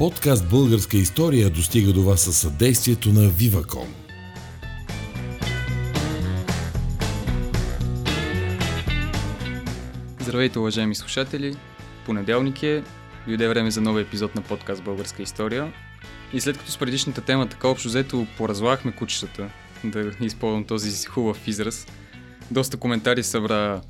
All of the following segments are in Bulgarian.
Подкаст Българска история достига до вас със съдействието на Viva.com. Здравейте, уважаеми слушатели! Понеделник е, дойде време за нов епизод на подкаст Българска история. И след като с предишната тема така общо взето поразлагахме кучетата, да използвам този хубав израз, доста коментари събра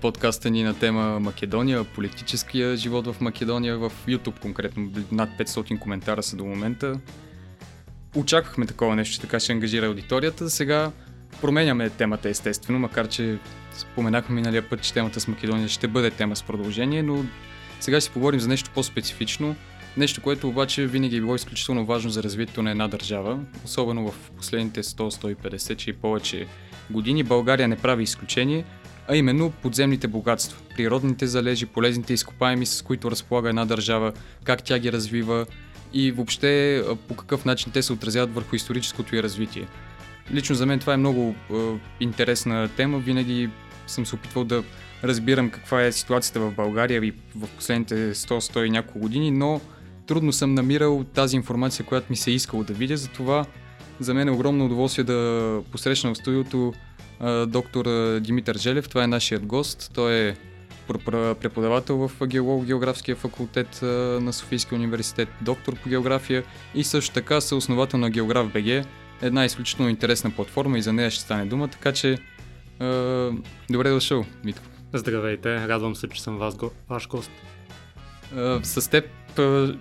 подкаста ни на тема Македония, политическия живот в Македония, в YouTube конкретно. Над 500 коментара са до момента. Очаквахме такова нещо, така ще ангажира аудиторията. Сега променяме темата естествено, макар че споменахме миналия път, че темата с Македония ще бъде тема с продължение, но сега ще поговорим за нещо по-специфично, нещо, което обаче винаги е било изключително важно за развитието на една държава, особено в последните 100-150 че и повече години. България не прави изключение, а именно подземните богатства, природните залежи, полезните изкопаеми, с които разполага една държава, как тя ги развива и въобще по какъв начин те се отразяват върху историческото и развитие. Лично за мен това е много е, интересна тема. Винаги съм се опитвал да разбирам каква е ситуацията в България и в последните 100-100 и няколко години, но трудно съм намирал тази информация, която ми се е искало да видя, затова за мен е огромно удоволствие да посрещна в студиото доктор Димитър Желев. Това е нашият гост. Той е преподавател в геолого-географския факултет на Софийския университет, доктор по география и също така съосновател на Географ БГ. Една изключително интересна платформа и за нея ще стане дума, така че е, добре дошъл, Митко. Здравейте, радвам се, че съм вас, ваш гост. С теб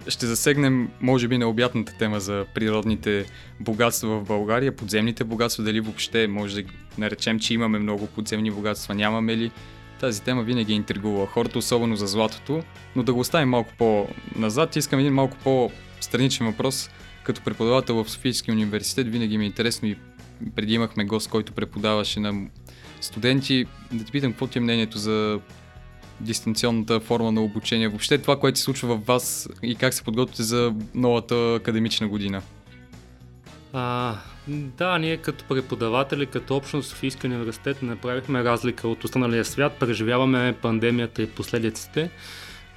ще засегнем, може би, необятната тема за природните богатства в България, подземните богатства, дали въобще може да наречем, че имаме много подземни богатства, нямаме ли. Тази тема винаги е интригувала хората, особено за златото, но да го оставим малко по-назад. Искам един малко по-страничен въпрос. Като преподавател в Софийския университет винаги ми е интересно и преди имахме гост, който преподаваше на студенти. Да ти питам, какво ти е мнението за дистанционната форма на обучение, въобще това, което се случва в вас и как се подготвяте за новата академична година? А, да, ние като преподаватели, като общност в Софийския университет направихме разлика от останалия свят, преживяваме пандемията и последиците.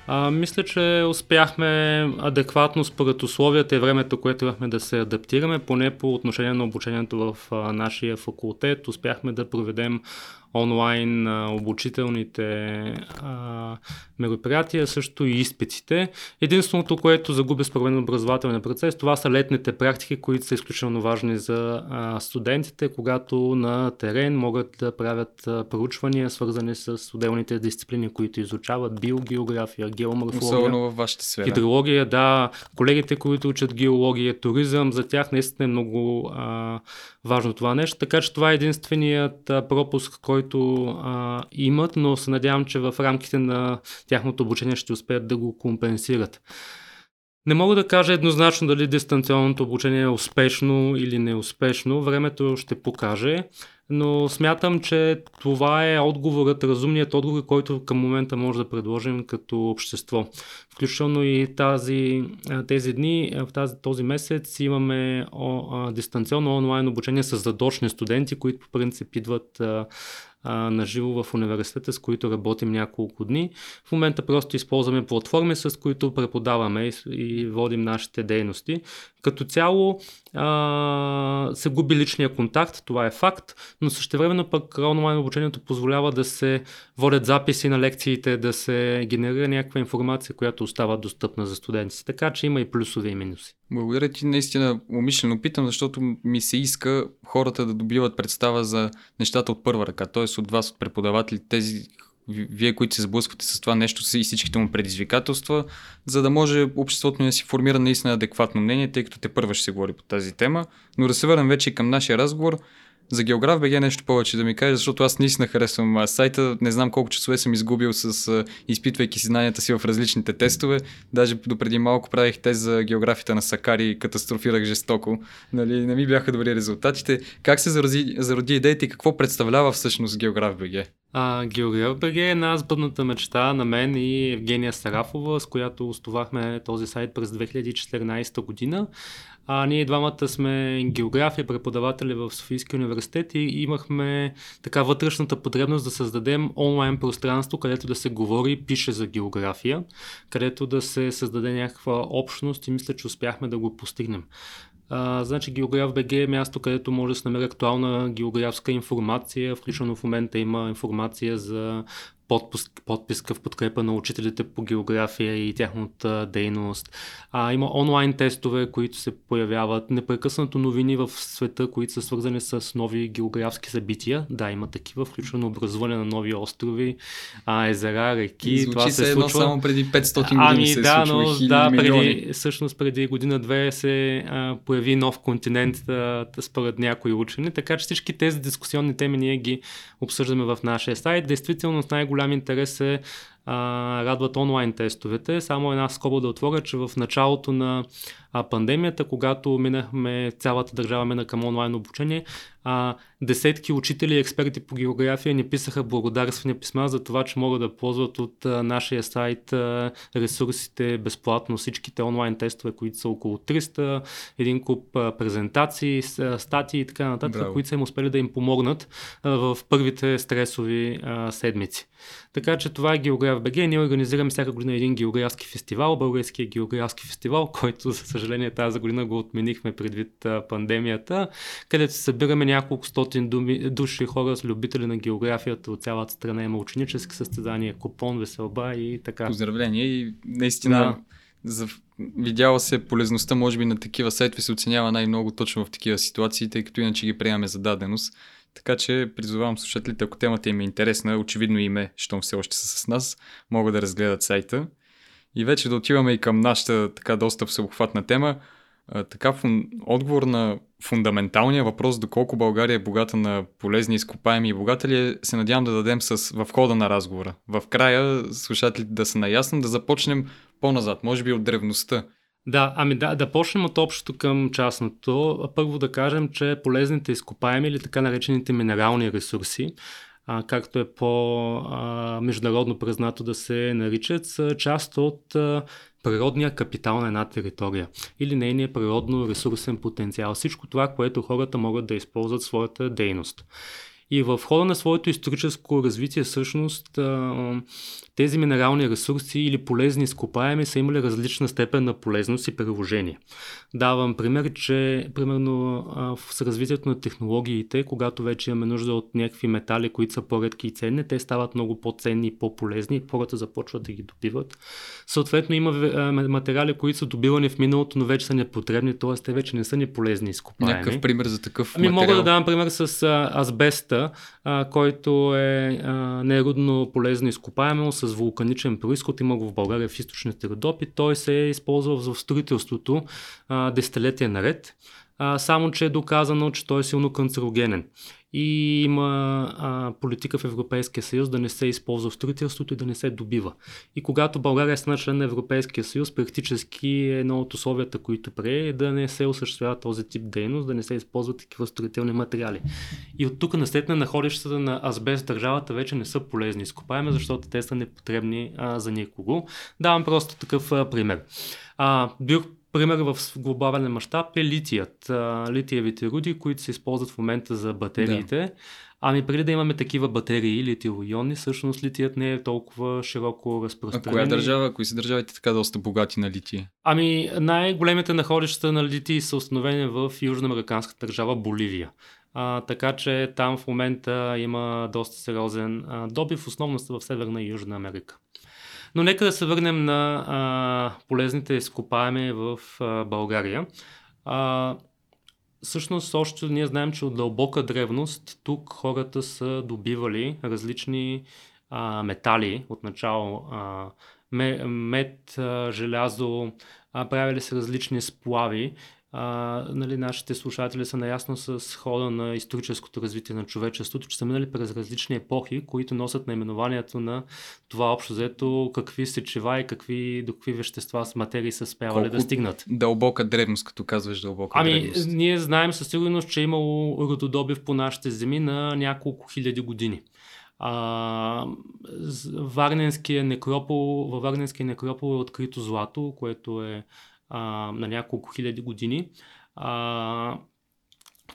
А, мисля, че успяхме адекватно според условията и времето, което имахме да се адаптираме, поне по отношение на обучението в а, нашия факултет. Успяхме да проведем онлайн а, обучителните а, мероприятия, също и изпитите. Единственото, което загуби според мен образователния процес, това са летните практики, които са изключително важни за а, студентите, когато на терен могат да правят а, проучвания, свързани с отделните дисциплини, които изучават биогеография, геоморфология. Особено във вашата сфера. Хидрология, да. Колегите, които учат геология, туризъм, за тях наистина е много а, важно това нещо. Така че това е единственият пропуск, който а, имат, но се надявам, че в рамките на тяхното обучение ще успеят да го компенсират. Не мога да кажа еднозначно дали дистанционното обучение е успешно или неуспешно. Времето ще покаже, но смятам, че това е отговорът, разумният отговор, който към момента може да предложим като общество. Включително и тази, тези дни, в тази, този месец имаме дистанционно онлайн обучение с задочни студенти, които по принцип идват на живо в университета, с които работим няколко дни. В момента просто използваме платформи, с които преподаваме и, и водим нашите дейности. Като цяло а, се губи личния контакт, това е факт, но същевременно пък онлайн обучението позволява да се водят записи на лекциите, да се генерира някаква информация, която остава достъпна за студентите. Така че има и плюсове и минуси. Благодаря ти, наистина умишлено питам, защото ми се иска хората да добиват представа за нещата от първа ръка, т.е. от вас, от преподаватели, тези вие, които се сблъсквате с това нещо и всичките му предизвикателства, за да може обществото ни да си формира наистина адекватно мнение, тъй като те първа ще се говори по тази тема. Но да се върнем вече към нашия разговор. За географ БГ нещо повече да ми кажеш, защото аз наистина харесвам сайта. Не знам колко часове съм изгубил с изпитвайки си знанията си в различните тестове. Даже допреди малко правих тест за географията на Сакари и катастрофирах жестоко. Нали, не ми бяха добри резултатите. Как се зароди, зароди идеята и какво представлява всъщност географ БГ? А, Географ БГ е една сбъдната мечта на мен и Евгения Сарафова, с която основахме този сайт през 2014 година. А, ние двамата сме география, преподаватели в Софийския университет и имахме така вътрешната потребност да създадем онлайн пространство, където да се говори пише за география, където да се създаде някаква общност и мисля, че успяхме да го постигнем. А, значи Географ БГ е място, където може да се намери актуална географска информация. Включено в момента има информация за подпис, подписка в подкрепа на учителите по география и тяхната дейност. А, има онлайн тестове, които се появяват, непрекъснато новини в света, които са свързани с нови географски събития. Да, има такива, включително образуване на нови острови, а, езера, реки. Звучи Това се, се случва. само преди 500 години ами, се да, но, да, преди, всъщност преди година-две се а, появи нов континент а, според някои учени, така че всички тези дискусионни теми ние ги обсъждаме в нашия сайт. Действително с най голям интерес се а, радват онлайн тестовете. Само една скоба да отворя, че в началото на а, пандемията, когато минахме, цялата държава мина към онлайн обучение, а, десетки учители и експерти по география ни писаха благодарствени писма за това, че могат да ползват от а, нашия сайт а, ресурсите безплатно, всичките онлайн тестове, които са около 300, един куп а, презентации, статии и така нататък, Браво. които са им успели да им помогнат а, в първите стресови а, седмици. Така че това е Географ БГ. Ние организираме всяка година един географски фестивал, Българския географски фестивал, който, за съжаление, тази година го отменихме предвид пандемията, където се събираме няколко стотин думи, души хора с любители на географията от цялата страна. Има ученически състезания, купон, веселба и така. Поздравления и наистина да. за видяла се полезността, може би, на такива сайтове се оценява най-много точно в такива ситуации, тъй като иначе ги приемаме за даденост. Така че призовавам слушателите, ако темата им е интересна, очевидно име, щом все още са с нас, могат да разгледат сайта. И вече да отиваме и към нашата така доста всеобхватна тема. А, така, фун... отговор на фундаменталния въпрос, доколко България е богата на полезни изкопаеми и богата е, се надявам да дадем с, в хода на разговора. В края слушателите да са наясно, да започнем по-назад, може би от древността. Да, ами да, да почнем от общото към частното. Първо да кажем, че полезните изкопаеми или така наречените минерални ресурси, а, както е по-международно признато да се наричат, са част от а, природния капитал на една територия или нейния природно ресурсен потенциал. Всичко това, което хората могат да използват своята дейност. И в хода на своето историческо развитие всъщност тези минерални ресурси или полезни изкопаеми са имали различна степен на полезност и приложение. Давам пример, че примерно с развитието на технологиите, когато вече имаме нужда от някакви метали, които са по-редки и ценни, те стават много по-ценни и по-полезни, хората започват да ги добиват. Съответно има материали, които са добивани в миналото, но вече са непотребни, т.е. те вече не са ни полезни изкопаеми. Някакъв пример за такъв ами, материал? Мога да дам пример с азбеста, който е нерудно полезно изкопаемо с вулканичен происход, има го в България в източните Родопи. Той се е използвал в строителството а, десетилетия наред, а, само че е доказано, че той е силно канцерогенен. И има а, политика в Европейския съюз да не се използва в строителството и да не се добива. И когато България е стана член на Европейския съюз, практически едно от условията, които прие е да не се осъществява този тип дейност, да не се използват такива строителни материали. И от тук на находищата на азбест държавата вече не са полезни изкопаеми, защото те са непотребни а, за никого. Давам просто такъв а, пример. А, бих Пример в глобален мащаб е литият, литиевите руди, които се използват в момента за батериите. Да. Ами преди да имаме такива батерии, литиоионни, всъщност литият не е толкова широко разпространен. А коя държава, кои са държавите така доста богати на лития? Ами най-големите находища на литии са установени в южноамериканската държава Боливия. А, така че там в момента има доста сериозен а, добив, основно в Северна и Южна Америка. Но нека да се върнем на а, полезните изкопаеми в а, България. А, всъщност, още ние знаем, че от дълбока древност тук хората са добивали различни а, метали, отначало а, мед, а, желязо, а, правили се различни сплави а, нали, нашите слушатели са наясно с хода на историческото развитие на човечеството, че са минали през различни епохи, които носят наименованието на това общо взето, какви сечева и какви, до какви вещества с материи са спявали Колко да стигнат. Дълбока древност, като казваш дълбока ами, древност. ние знаем със сигурност, че е имало рододобив по нашите земи на няколко хиляди години. А, Варненския некропол, във Варненския некропол е открито злато, което е а, на няколко хиляди години. А,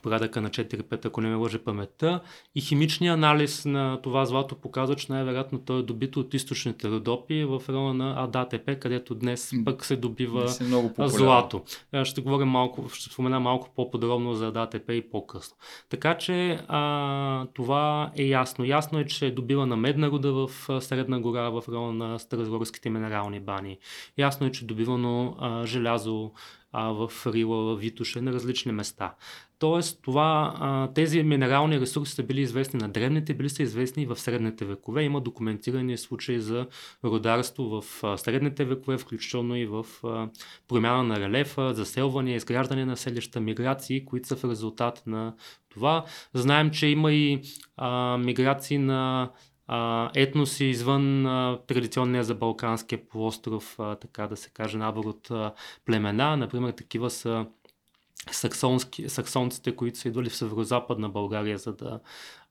порядъка на 4-5, ако не ме лъже паметта. И химичният анализ на това злато показва, че най-вероятно то е добито от източните родопи в района на АДАТП, където днес пък се добива се много злато. Ще говоря малко, ще спомена малко по-подробно за АДАТП и по-късно. Така че а, това е ясно. Ясно е, че е добива на медна руда в Средна гора, в района на Старозгорските минерални бани. Ясно е, че е добивано а, желязо, а, в Рила, в Витуша, на различни места. Тоест, това, тези минерални ресурси са били известни на древните, били са известни и в средните векове. Има документирани случаи за родарство в средните векове, включително и в промяна на релефа, заселване, изграждане на селища, миграции, които са в резултат на това. Знаем, че има и а, миграции на а, етноси извън а, традиционния за Балканския полуостров, а, така да се каже, набор от а, племена. Например, такива са саксонски, саксонците, които са идвали в северо-западна България, за да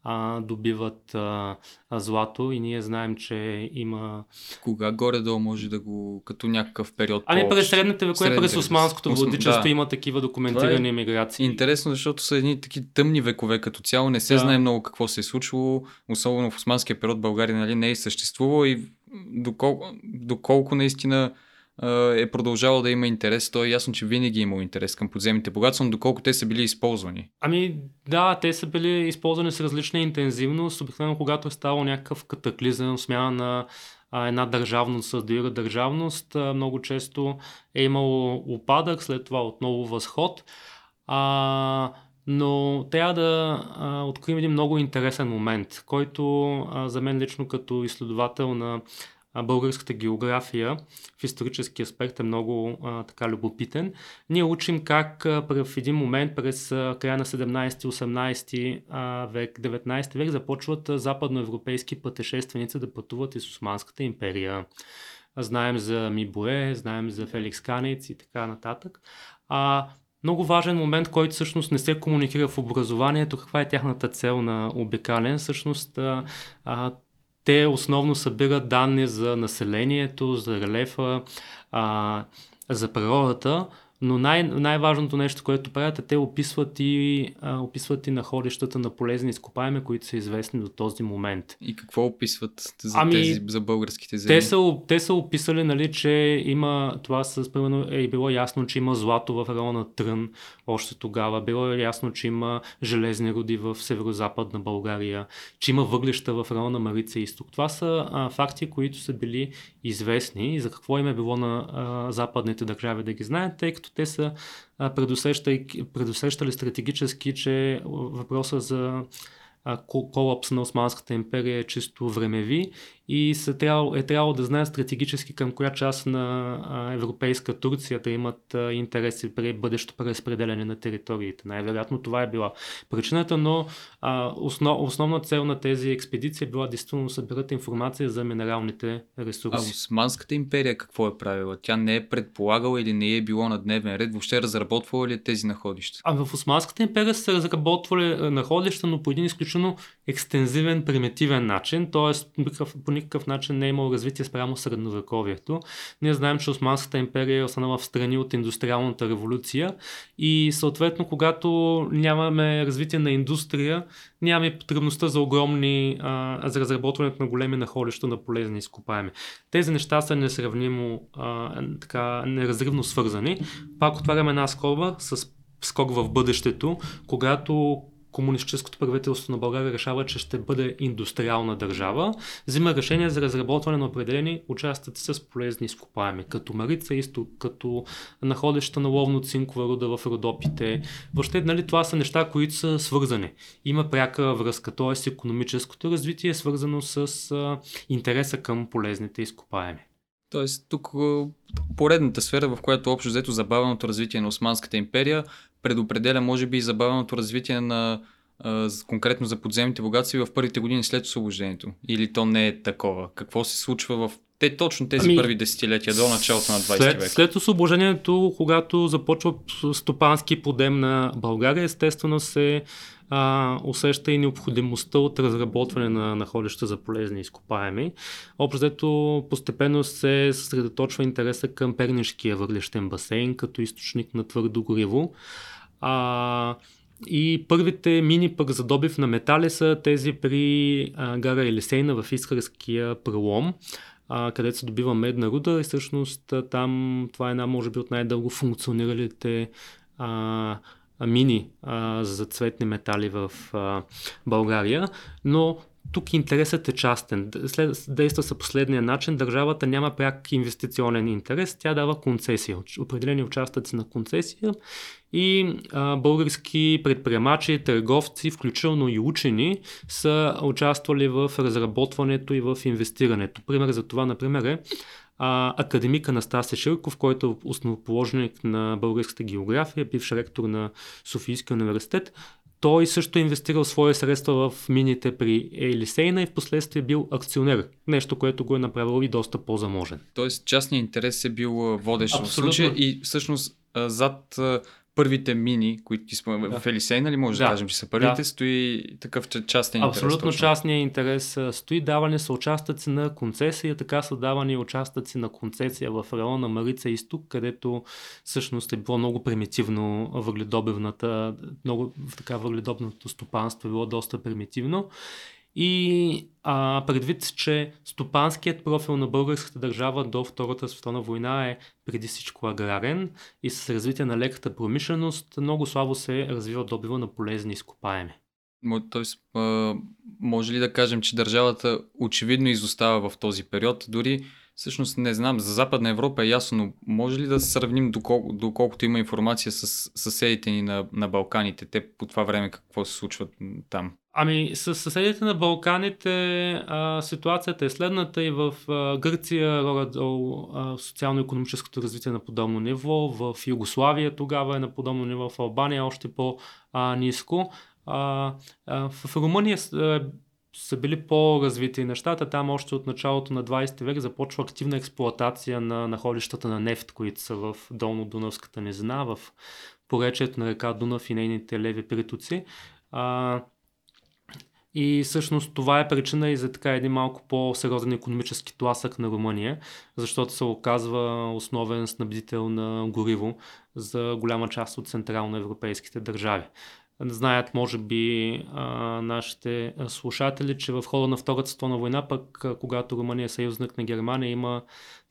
а, добиват а, а, злато и ние знаем, че има... Кога горе-долу може да го, като някакъв период Ами през средните векове, през османското владичество да. има такива документирани е миграции. Интересно, защото са едни таки тъмни векове като цяло, не се да. знае много какво се е случвало, особено в османския период България нали, не е съществувало и доколко, доколко наистина е продължавал да има интерес. То е ясно, че винаги е имал интерес към подземните богатства, но доколко те са били използвани. Ами да, те са били използвани с различна интензивност. Обикновено, когато е ставал някакъв катаклизъм, смяна на една държавност с друга държавност, много често е имало упадък, след това отново възход. А, но трябва да а, открием един много интересен момент, който а, за мен лично като изследовател на българската география в исторически аспект е много а, така любопитен. Ние учим как а, в един момент през а, края на 17-18 век, 19 век започват а, западноевропейски пътешественици да пътуват из Османската империя. Знаем за Мибое, знаем за Феликс Канец и така нататък. А, много важен момент, който всъщност не се комуникира в образованието, каква е тяхната цел на обикален. Всъщност а, те основно събират данни за населението, за релефа, а, за природата, но най- най-важното нещо, което правят е те описват и, а, описват и находищата на полезни изкопаеми, които са известни до този момент. И какво описват за, ами, тези, за българските земи? Те са, те са описали, нали, че има, това с, примерно, е било ясно, че има злато в района Трън още тогава. Било е ясно, че има железни роди в северо-западна България, че има въглища в района Марица Изток. Това са а, факти, които са били известни и за какво им е било на а, западните държави да ги знаят, тъй като те са предусещали стратегически, че въпроса за колапс на Османската империя е чисто времеви и се трябвало, е трябвало да знаят стратегически към коя част на европейска Турция да имат интереси при бъдещо преразпределение на териториите. Най-вероятно това е била причината, но а, основ, основна цел на тези експедиции е била действително да съберат информация за минералните ресурси. А Османската империя какво е правила? Тя не е предполагала или не е било на дневен ред? Въобще разработвала ли е тези находища? А в Османската империя са разработвали находища, но по един изключително екстензивен, примитивен начин, т.е. по никакъв начин не е имало развитие спрямо средновековието. Ние знаем, че Османската империя е останала в страни от индустриалната революция и съответно, когато нямаме развитие на индустрия, нямаме потребността за огромни, а, за разработването на големи находища на полезни изкопаеми. Тези неща са несравнимо, а, така, неразривно свързани. Пак отваряме една скоба с скок в бъдещето, когато комунистическото правителство на България решава, че ще бъде индустриална държава, взима решение за разработване на определени участъци с полезни изкопаеми, като Марица Изток, като находеща на ловно-цинкова руда в Родопите. Въобще, нали, това са неща, които са свързани. Има пряка връзка, т.е. економическото развитие е свързано с а, интереса към полезните изкопаеми. Тоест, тук поредната сфера, в която общо взето забавеното развитие на Османската империя предопределя, може би, и забавеното развитие на конкретно за подземните богатства в първите години след освобождението? Или то не е такова? Какво се случва в те точно тези ами, първи десетилетия до началото на 20 след, век? След освобождението, когато започва стопански подем на България, естествено се а, усеща и необходимостта от разработване на находища за полезни изкопаеми. Общо постепенно се съсредоточва интереса към Пернишкия въглищен басейн като източник на твърдо гориво. А, и първите мини пък за добив на метали са тези при а, гара Елисейна в Искърския прелом, а, където се добива медна руда. И всъщност там това е една може би от най-дълго функциониралите а, мини а, за цветни метали в а, България, но тук интересът е частен. Действа се последния начин. Държавата няма пряк инвестиционен интерес. Тя дава концесия. Определени участъци на концесия и а, български предприемачи, търговци, включително и учени, са участвали в разработването и в инвестирането. Пример за това, например, е а, академик Анастасия Ширков, който е основоположник на българската география, бивш ректор на Софийския университет, той също е инвестирал свои средства в мините при Елисейна и в последствие бил акционер. Нещо, което го е направило и доста по-заможен. Тоест частният интерес е бил водещ в случая и всъщност зад първите мини, които ти сме да. в Елисей, нали може да. да кажем, че са първите, да. стои такъв частен интерес. Абсолютно частния интерес стои. Даване са участъци на концесия, така са давани участъци на концесия в района Марица Изток, където всъщност е било много примитивно въгледобивната, много така въгледобното стопанство е било доста примитивно. И а, предвид, че стопанският профил на българската държава до Втората световна война е преди всичко аграрен и с развитие на леката промишленост много слабо се развива добива на полезни изкопаеми. Тоест, може ли да кажем, че държавата очевидно изостава в този период, дори Всъщност не знам, за Западна Европа е ясно, но може ли да се сравним докол, доколкото има информация с съседите ни на, на Балканите? Те по това време какво се случва там? Ами с съседите на Балканите а, ситуацията е следната и в а, Гърция социално-економическото развитие на подобно ниво, в Югославия тогава е на подобно ниво, в Албания е още по-низко. А, а, в Румъния са били по-развити нещата. Там още от началото на 20 век започва активна експлоатация на находищата на нефт, които са в долно Дунавската низина, в поречието на река Дунав и нейните леви притоци. А, и всъщност това е причина и за така един малко по-сериозен економически тласък на Румъния, защото се оказва основен снабдител на гориво за голяма част от централноевропейските държави. Знаят, може би, а, нашите слушатели, че в хода на Втората световна война, пък когато Румъния е съюзник на Германия, има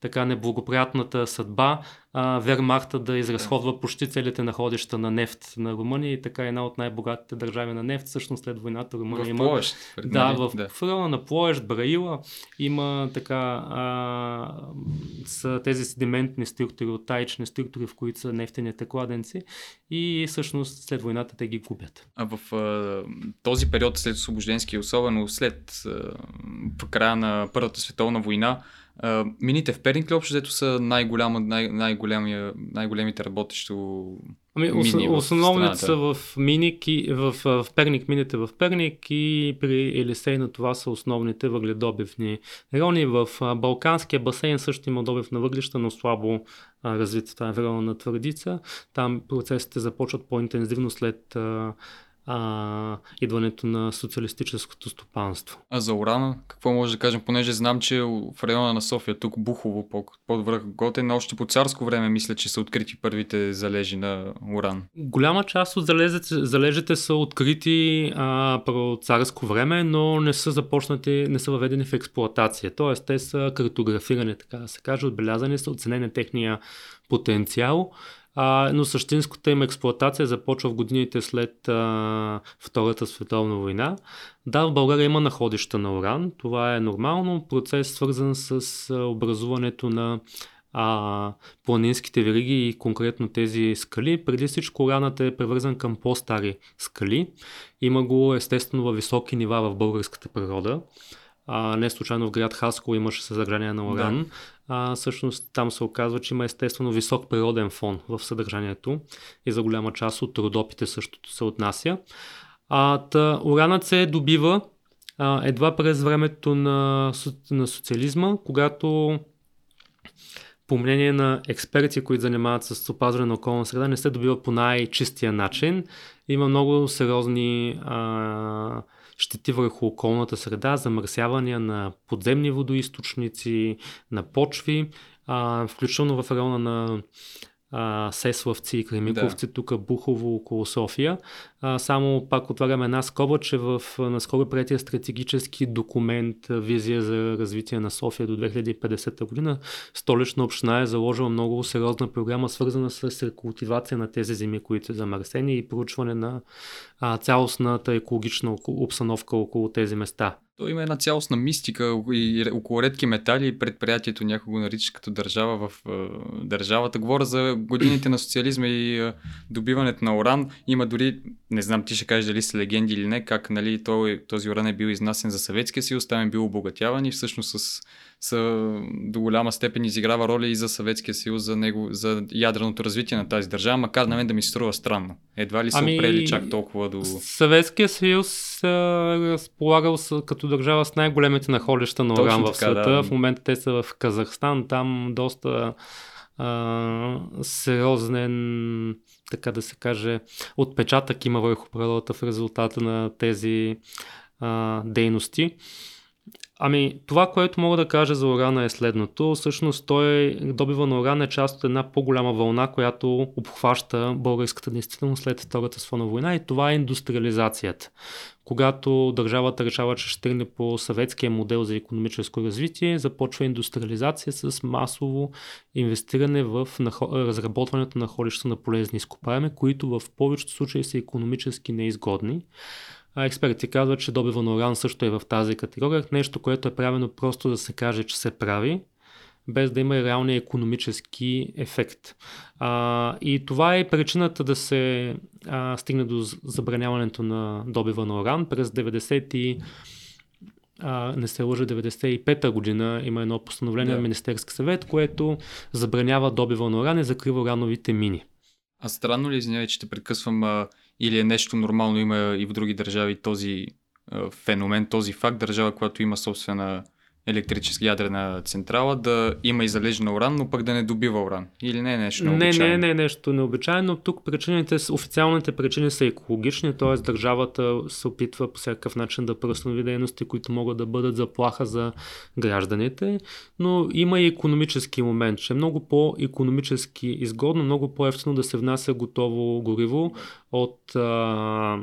така неблагоприятната съдба а, Вермахта да изразходва почти целите находища на нефт на Румъния и така една от най-богатите държави на нефт. Всъщност след войната Румъния в има... Плоещ, да, в, да. в района на Плоещ, Браила има така а, са тези седиментни структури, от таични структури, в които са нефтените кладенци и всъщност след войната те ги губят. А в а, този период след освобожденски, особено след а, края на Първата световна война, Мините в Перник ли общо взето са най-голяма, най- най-големия, най-големите работещо Ами, мини ос, основните са в, Миник и, в, в Перник, мините в Перник и при Елисейна това са основните въгледобивни райони. В Балканския басейн също има добив на въглища, но слабо а, развит. Това е на Твърдица. Там процесите започват по-интензивно след а, а, идването на социалистическото стопанство. А за урана, какво може да кажем, понеже знам, че в района на София, тук Бухово, под връх Готен, още по царско време мисля, че са открити първите залежи на уран. Голяма част от залезите, залежите са открити а, по царско време, но не са започнати, не са въведени в експлоатация. Тоест, те са картографирани, така да се каже, отбелязани са, оценени техния потенциал а, но същинската им експлуатация започва в годините след а, Втората световна война. Да, в България има находища на уран, това е нормално, процес свързан с образуването на а, планинските вериги и конкретно тези скали. Преди всичко уранът е превързан към по-стари скали. Има го естествено във високи нива в българската природа. А, не случайно в град Хаско имаше съдържание на уран. Да. А, всъщност там се оказва, че има естествено висок природен фон в съдържанието и за голяма част от родопите същото се отнася. А, та, уранът се добива а, едва през времето на, на социализма, когато по мнение на експерти, които занимават с опазване на околна среда, не се добива по най-чистия начин. Има много сериозни а, щети върху околната среда, замърсявания на подземни водоисточници, на почви, а, включително в района на а, Сеславци и Кремиковци, да. тук Бухово около София. А, само пак отваряме една скоба, че в наскоро приятия стратегически документ Визия за развитие на София до 2050 година, столична община е заложила много сериозна програма, свързана с рекултивация на тези земи, които са замърсени и проучване на а, цялостната екологична обстановка около тези места. То има една цялостна мистика и около редки метали и предприятието някого нарича като държава в е, държавата. Говоря за годините на социализма и е, добиването на уран. Има дори, не знам ти ще кажеш дали са легенди или не, как нали, този, този уран е бил изнасен за Съветския съюз, там е бил обогатяван и всъщност с са, до голяма степен изиграва роля и за Съветския съюз, за, него, за ядреното развитие на тази държава, макар на мен да ми струва странно. Едва ли са ами, опрели чак толкова до... Съветския съюз е разполагал с, като държава с най-големите находища на уран в света. Да. В момента те са в Казахстан, там доста а, сериозен, така да се каже, отпечатък има върху природата в резултата на тези а, дейности. Ами, това, което мога да кажа за урана е следното. Всъщност той, добива на уран е част от една по-голяма вълна, която обхваща българската действителност след Втората световна война и това е индустриализацията. Когато държавата решава, че ще тръгне по съветския модел за економическо развитие, започва индустриализация с масово инвестиране в разработването на холища на полезни изкопаеми, които в повечето случаи са економически неизгодни. А експерти казват, че добива на уран също е в тази категория. Нещо, което е правено просто да се каже, че се прави, без да има реалния економически ефект. А, и това е причината да се а, стигне до забраняването на добива на уран. През 90 и а, не се лъжа, 95-та година има едно постановление yeah. на Министерски съвет, което забранява добива на уран и закрива урановите мини. А странно ли, извинявай, че те прекъсвам, а, или е нещо нормално, има и в други държави този феномен, този факт, държава, която има собствена електрическа ядрена централа да има и залежна уран, но пък да не добива уран. Или не е нещо необичайно? Не, не, не е нещо необичайно. Тук причините, официалните причини са екологични, т.е. държавата се опитва по всякакъв начин да преустанови дейности, които могат да бъдат заплаха за гражданите, но има и економически момент, че е много по-економически изгодно, много по-ефтино да се внася готово гориво от а,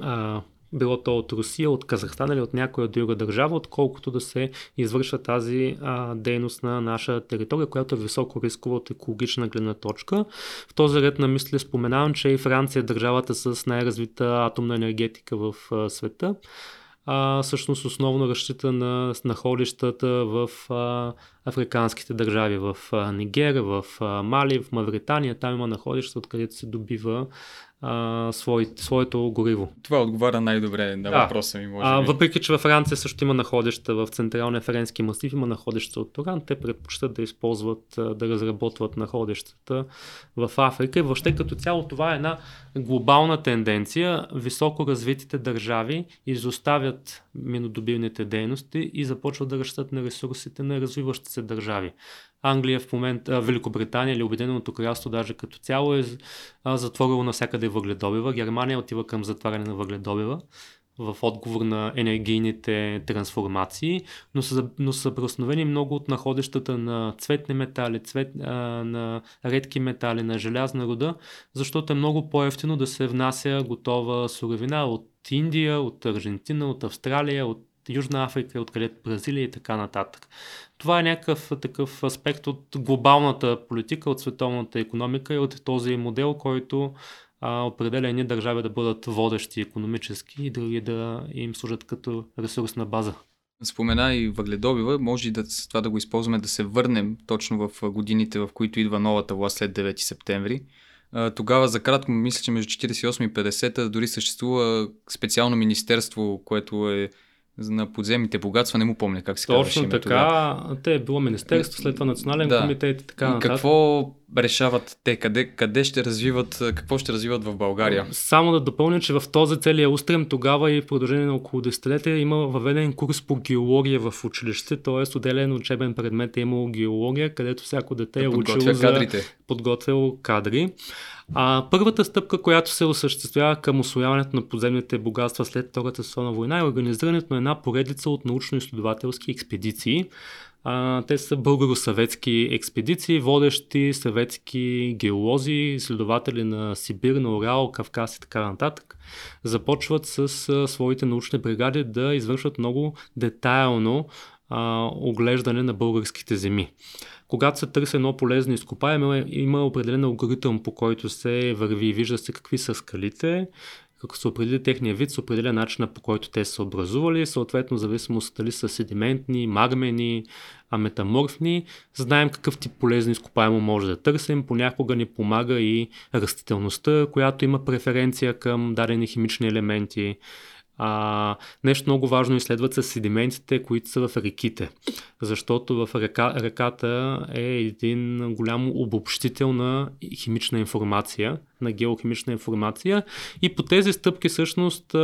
а, било то от Русия, от Казахстан или от някоя друга държава, отколкото да се извършва тази а, дейност на наша територия, която е високо рискова от екологична гледна точка. В този ред на мисли споменавам, че и Франция е държавата с най-развита атомна енергетика в а, света. А, всъщност основно разчита на находищата в а, африканските държави, в а, Нигер, в а, Мали, в Мавритания. Там има находища, откъдето се добива а, свой, своето гориво. Това отговаря най-добре на да. въпроса ми, може а, Въпреки, че във Франция също има находища в Централния Френски масив, има находища от Туран, те предпочитат да използват, да разработват находищата в Африка. И въобще като цяло това е една глобална тенденция. Високо развитите държави изоставят минодобивните дейности и започват да разчитат на ресурсите на развиващите се държави. Англия в момента, Великобритания или Обединеното кралство даже като цяло е затворило навсякъде въгледобива. Германия отива към затваряне на въгледобива в отговор на енергийните трансформации, но са, но са преустановени много от находищата на цветни метали, цвет, а, на редки метали, на желязна рода, защото е много по-ефтино да се внася готова суровина от Индия, от Аржентина, от Австралия, от Южна Африка, откъдето Бразилия и така нататък. Това е някакъв такъв аспект от глобалната политика, от световната економика и от този модел, който а, определя едни държави да бъдат водещи економически и други да им служат като ресурсна база. Спомена и въгледобива, може и да, това да го използваме да се върнем точно в годините, в които идва новата власт след 9 септември. Тогава за кратко мисля, че между 48 и 50 дори съществува специално министерство, което е на подземните богатства, не му помня как се казваше Точно така, те е било министерство, след това национален да. комитет и така нататък. Какво решават те? Къде, къде ще развиват, какво ще развиват в България? Само да допълня, че в този целия устрем тогава и в продължение на около десетилетия има въведен курс по геология в училище, т.е. отделен учебен предмет е имало геология, където всяко дете да е учило за подготвил кадри. А, първата стъпка, която се осъществява към освояването на подземните богатства след Втората световна война е организирането на една поредица от научно-изследователски експедиции. А, те са българо-съветски експедиции, водещи съветски геолози, изследователи на Сибир, на Урал, Кавказ и така нататък. Започват с а, своите научни бригади да извършват много детайлно а, оглеждане на българските земи. Когато се търси едно полезно изкопаеме, има определен алгоритъм, по който се върви и вижда се какви са скалите, като се определи техния вид, се определя начина по който те са образували, съответно зависимост дали са седиментни, магмени, а метаморфни. Знаем какъв тип полезно изкопаемо може да търсим. Понякога ни помага и растителността, която има преференция към дадени химични елементи. А, нещо много важно изследват са седиментите, които са в реките. Защото в река, реката е един голям обобщител на химична информация, на геохимична информация. И по тези стъпки всъщност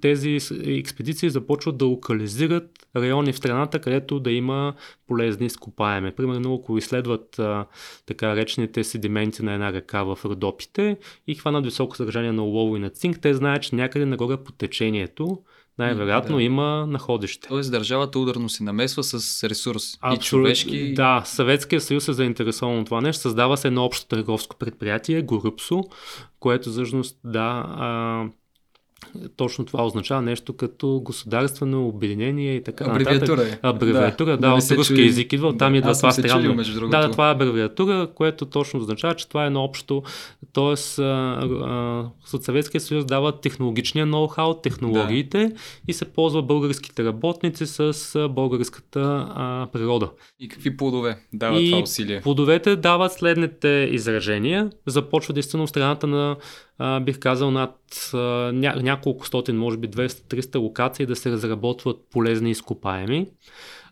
тези експедиции започват да локализират райони в страната, където да има полезни изкопаеми. Примерно, ако изследват а, така речните седименти на една река в Родопите и хванат високо съдържание на олово и на цинк, те знаят, че някъде нагоре по течението най-вероятно да. има находище. Тоест държавата ударно се намесва с ресурс Абсолют, и човешки. Да, Съветския съюз е заинтересован от това нещо. Създава се едно общо търговско предприятие, Горупсо, което всъщност да, а, точно това означава нещо като государствено обединение и така абревиатура нататък. Е. Абревиатура. Да, да, от руски чули... език идва, там идва това странно. Да, да, това е абревиатура, което точно означава, че това е едно общо, т.е. Съветския съюз дава технологичния ноу-хау, технологиите да. и се ползва българските работници с българската а, природа. И какви плодове дава и това усилие? Плодовете дават следните изражения. Започва действително страната на бих казал над ня, няколко стотин, може би 200-300 локации да се разработват полезни изкопаеми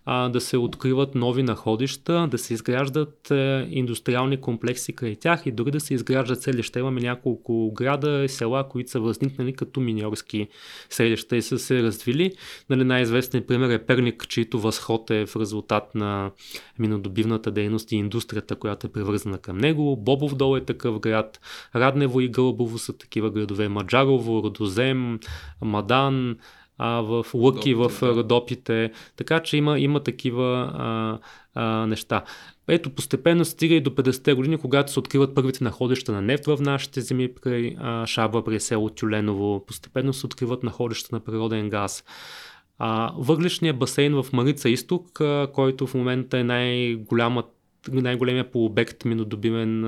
а, да се откриват нови находища, да се изграждат е, индустриални комплекси край тях и дори да се изграждат селища. Имаме няколко града и села, които са възникнали като миньорски селища и са се развили. Нали, най-известният пример е Перник, чието възход е в резултат на минодобивната дейност и индустрията, която е превързана към него. Бобов дол е такъв град, Раднево и Гълбово са такива градове, Маджарово, Родозем, Мадан, а, в лъки, в да. родопите. Така че има, има такива а, а, неща. Ето, постепенно стига и до 50-те години, когато се откриват първите находища на нефт в нашите земи при а, Шабла, при село Тюленово. Постепенно се откриват находища на природен газ. А, въглишният басейн в Марица Изток, а, който в момента е най-голямата най-големия по обект минодобимен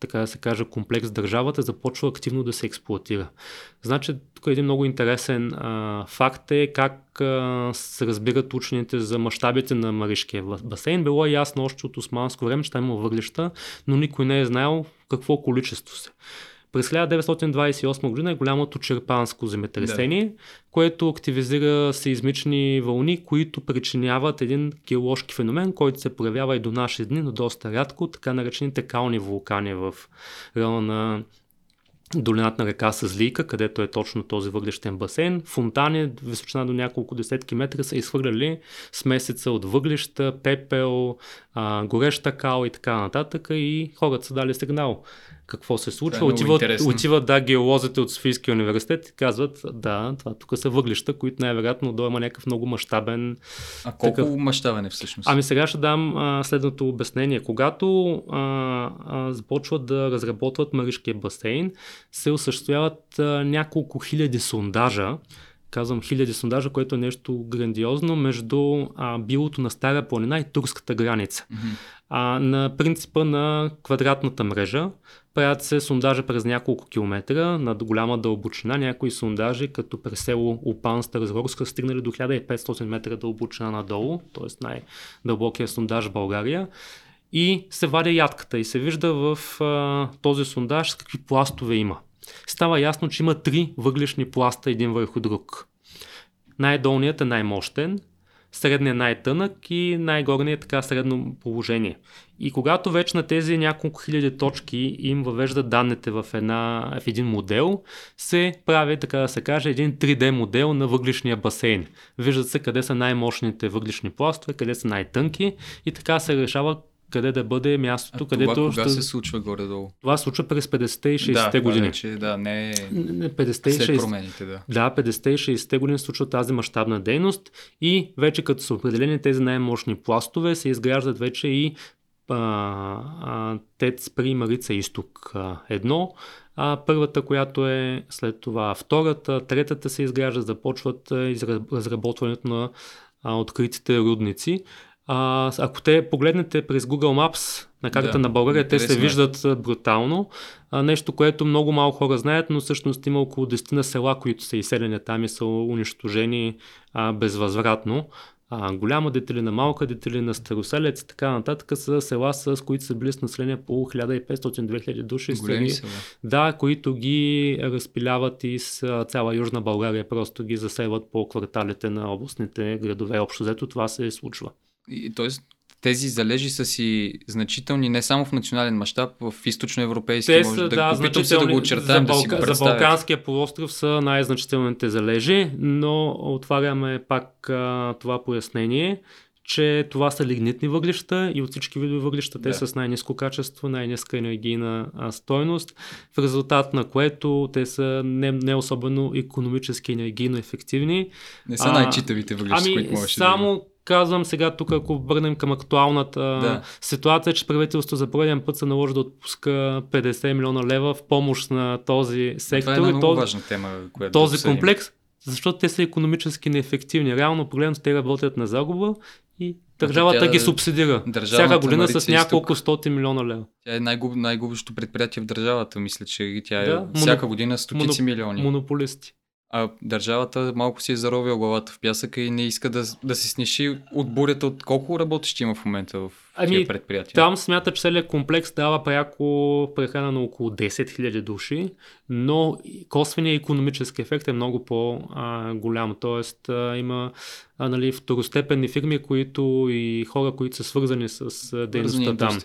така да се каже, комплекс държавата започва активно да се експлуатира. Значи, тук един много интересен а, факт е как а, се разбират учените за мащабите на Маришкия басейн. Било е ясно още от османско време, че там има въглища, но никой не е знаел какво количество се. През 1928 година е голямото черпанско земетресение, да. което активизира сеизмични вълни, които причиняват един геоложки феномен, който се проявява и до наши дни, но доста рядко, така наречените кални вулкани в района на долината на река Съзлийка, където е точно този въглищен басейн. Фонтани, височина до няколко десетки метра, са изхвърляли смесеца от въглища, пепел, а, гореща кал и така нататък и хората са дали сигнал какво се случва. Е отиват, отиват, да, геолозите от Софийския университет и казват, да, това тук са въглища, които най-вероятно да има някакъв много мащабен. А колко такъв... мащабен е всъщност? Ами сега ще дам а, следното обяснение. Когато а, а, започват да разработват Маришкия басейн, се осъществяват а, няколко хиляди сондажа, казвам хиляди сондажа, което е нещо грандиозно между а, билото на Стара планина и турската граница. Mm-hmm. А, на принципа на квадратната мрежа правят се сондажа през няколко километра над голяма дълбочина. Някои сондажи, като през село Опан, Старозгорска, стигнали до 1500 метра дълбочина надолу, т.е. най-дълбокия сондаж в България. И се вадя ядката и се вижда в а, този сондаж какви пластове има. Става ясно, че има три въглишни пласта един върху друг. Най-долният е най-мощен, средният най-тънък и най-горният така средно положение. И когато вече на тези няколко хиляди точки им въвеждат данните в, една, в един модел, се прави, така да се каже, един 3D модел на въглишния басейн. Виждат се къде са най-мощните въглишни пластове, къде са най-тънки и така се решава къде да бъде мястото, а където... Това кога ще... се случва горе-долу? Това се случва през 50-те и 60-те да, години. Вече, да, не е 50-те и 60 промените, да. Да, 50-те и 60-те години се случва тази мащабна дейност и вече като са определени тези най-мощни пластове, се изграждат вече и ТЕЦ при Марица Изток а, едно, а първата, която е след това втората, третата се изгражда, започват разработването на откритите рудници. А, ако те погледнете през Google Maps на картата да, на България, те се е. виждат брутално. А, нещо, което много малко хора знаят, но всъщност има около 10 на села, които са изселени там и са унищожени а, безвъзвратно. А, голяма детелина, малка детелина, староселец и така нататък са села, с които са били с население по 1500-2000 души. Големи села. Да, които ги разпиляват и с цяла Южна България, просто ги засеват по кварталите на областните градове. Общо взето това се случва. И, тоест, тези залежи са си значителни не само в национален мащаб, в източноевропейски. Те са, да, да значителни. да го очертаем, за, да си го за Балканския полуостров са най-значителните залежи, но отваряме пак а, това пояснение, че това са лигнитни въглища и от всички видове въглища те да. са с най-низко качество, най-низка енергийна стойност, в резултат на което те са не, не особено економически енергийно ефективни. Не са най-читавите въглища, ами, които можеш само да казвам сега тук, ако върнем към актуалната да. ситуация, че правителството за пореден път се наложи да отпуска 50 милиона лева в помощ на този сектор. Това е много този, важна тема, която този да комплекс, защото те са економически неефективни. Реално погледнато те работят на загуба и държавата тя, ги субсидира. Всяка година с няколко стоти милиона лева. Тя е най-губ, най-губещо предприятие в държавата, мисля, че тя е да, всяка година стотици моноп, милиони. Монополисти а държавата малко си е заровила главата в пясъка и не иска да, да се сниши от бурята от колко работещи има в момента в ами, тия предприятия? Там смята, че целият комплекс дава пряко прехрана на около 10 000 души, но косвеният економически ефект е много по-голям. Тоест има а, нали, второстепенни фирми, които и хора, които са свързани с дейността там.